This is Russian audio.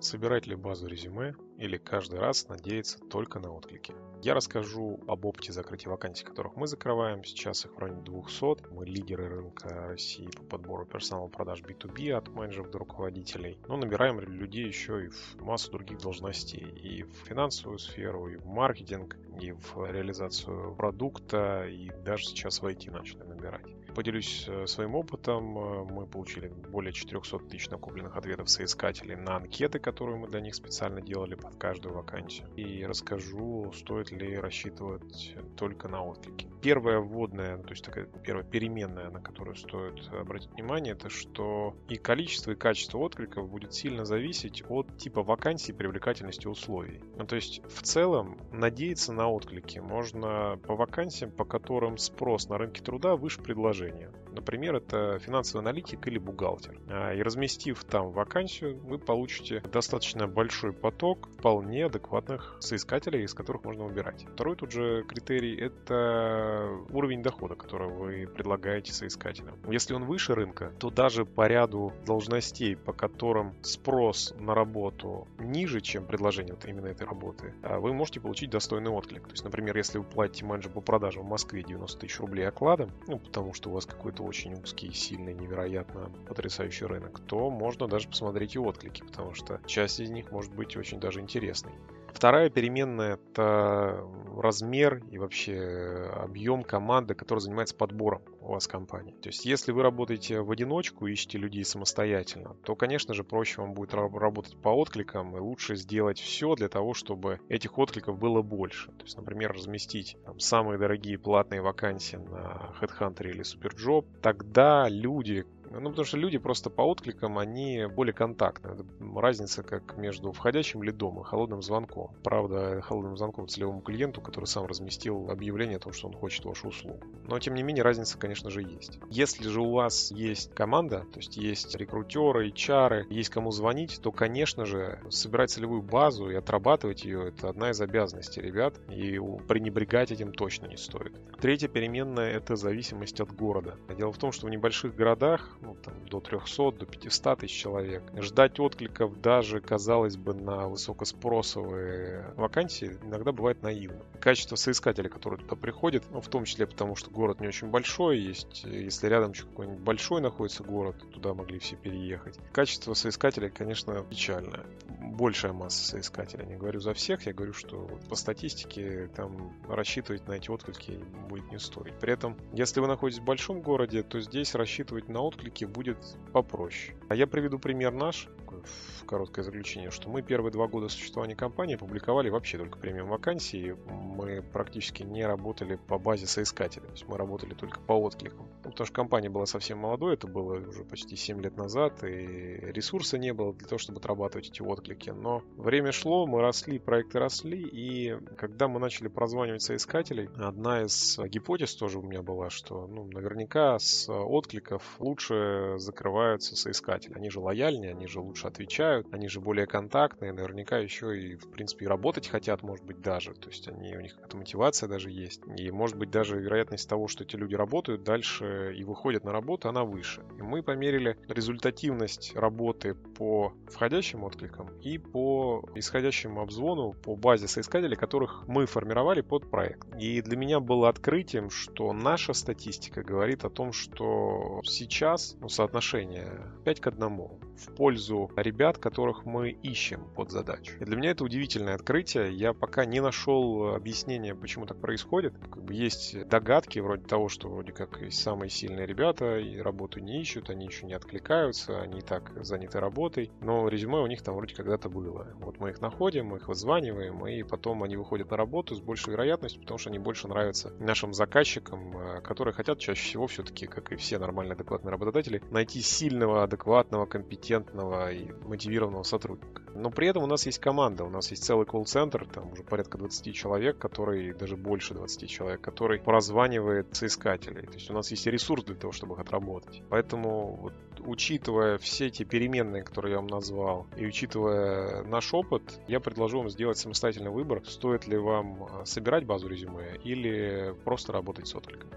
Собирать ли базу резюме или каждый раз надеяться только на отклики? Я расскажу об опыте закрытия вакансий, которых мы закрываем. Сейчас их в районе 200. Мы лидеры рынка России по подбору персонала продаж B2B от менеджеров до руководителей. Но набираем людей еще и в массу других должностей. И в финансовую сферу, и в маркетинг, и в реализацию продукта, и даже сейчас в IT начали набирать. Поделюсь э, своим опытом. Э, мы получили более 400 тысяч накопленных ответов соискателей на анкеты, которые мы для них специально делали под каждую вакансию. И расскажу, стоит ли рассчитывать только на отклики. Первая вводная, то есть такая первая переменная, на которую стоит обратить внимание, это что и количество, и качество откликов будет сильно зависеть от типа вакансии привлекательности условий. Ну, то есть в целом надеяться на отклики можно по вакансиям, по которым спрос на рынке труда выше предложения приложения. Например, это финансовый аналитик или бухгалтер. А, и разместив там вакансию, вы получите достаточно большой поток вполне адекватных соискателей, из которых можно выбирать. Второй тут же критерий – это уровень дохода, который вы предлагаете соискателям. Если он выше рынка, то даже по ряду должностей, по которым спрос на работу ниже, чем предложение вот именно этой работы, а, вы можете получить достойный отклик. То есть, например, если вы платите менеджеру по продажам в Москве 90 тысяч рублей окладом, ну, потому что у вас какой-то очень узкий, сильный, невероятно потрясающий рынок, то можно даже посмотреть и отклики, потому что часть из них может быть очень даже интересной. Вторая переменная – это размер и вообще объем команды, которая занимается подбором у вас компании. То есть, если вы работаете в одиночку, ищете людей самостоятельно, то, конечно же, проще вам будет работать по откликам и лучше сделать все для того, чтобы этих откликов было больше. То есть, например, разместить там, самые дорогие платные вакансии на HeadHunter или SuperJob. Тогда люди, ну, потому что люди просто по откликам, они более контактны. Разница как между входящим лидом и холодным звонком. Правда, холодным звонком целевому клиенту, который сам разместил объявление о том, что он хочет вашу услугу. Но, тем не менее, разница, конечно же, есть. Если же у вас есть команда, то есть есть рекрутеры, HR, есть кому звонить, то, конечно же, собирать целевую базу и отрабатывать ее – это одна из обязанностей ребят, и пренебрегать этим точно не стоит. Третья переменная – это зависимость от города. Дело в том, что в небольших городах ну, там, до 300, до 500 тысяч человек. Ждать откликов даже, казалось бы, на высокоспросовые вакансии иногда бывает наивно. Качество соискателя, который туда приходит, ну, в том числе потому, что город не очень большой, есть, если рядом какой-нибудь большой находится город, туда могли все переехать. Качество соискателя, конечно, печальное. Большая масса соискателей. Не говорю за всех, я говорю, что по статистике там рассчитывать на эти отклики будет не стоит. При этом, если вы находитесь в большом городе, то здесь рассчитывать на отклики будет попроще. А я приведу пример наш в короткое заключение, что мы первые два года существования компании публиковали вообще только премиум вакансии. Мы практически не работали по базе соискателя. То есть мы работали только по откликам. Потому что компания была совсем молодой, это было уже почти 7 лет назад, и ресурса не было для того, чтобы отрабатывать эти отклики. Но время шло, мы росли, проекты росли, и когда мы начали прозванивать соискателей, одна из гипотез тоже у меня была, что ну, наверняка с откликов лучше закрываются соискатели. Они же лояльнее, они же лучше отвечают, они же более контактные, наверняка еще и, в принципе, и работать хотят, может быть, даже. То есть они, у них какая-то мотивация даже есть. И, может быть, даже вероятность того, что эти люди работают дальше и выходят на работу, она выше. И мы померили результативность работы по входящим откликам и по исходящему обзвону по базе соискателей, которых мы формировали под проект. И для меня было открытием, что наша статистика говорит о том, что сейчас ну, соотношение 5 к 1 в пользу ребят, которых мы ищем под задачу. И для меня это удивительное открытие. Я пока не нашел объяснения, почему так происходит. Как бы есть догадки вроде того, что вроде как самые сильные ребята и работу не ищут, они еще не откликаются, они и так заняты работой, но резюме у них там вроде когда-то было. Вот мы их находим, мы их вызваниваем, и потом они выходят на работу с большей вероятностью, потому что они больше нравятся нашим заказчикам, э, которые хотят чаще всего все-таки, как и все нормальные адекватные работодатели, найти сильного, адекватного, компетентного и мотивированного сотрудника. Но при этом у нас есть команда, у нас есть целый колл-центр, там уже порядка 20 человек, который, даже больше 20 человек, который прозванивает соискателей. То есть у нас есть ресурс для того, чтобы их отработать. Поэтому, вот, учитывая все эти переменные, которые я вам назвал, и учитывая наш опыт, я предложу вам сделать самостоятельный выбор, стоит ли вам а, собирать базу резюме или просто работать с откликами.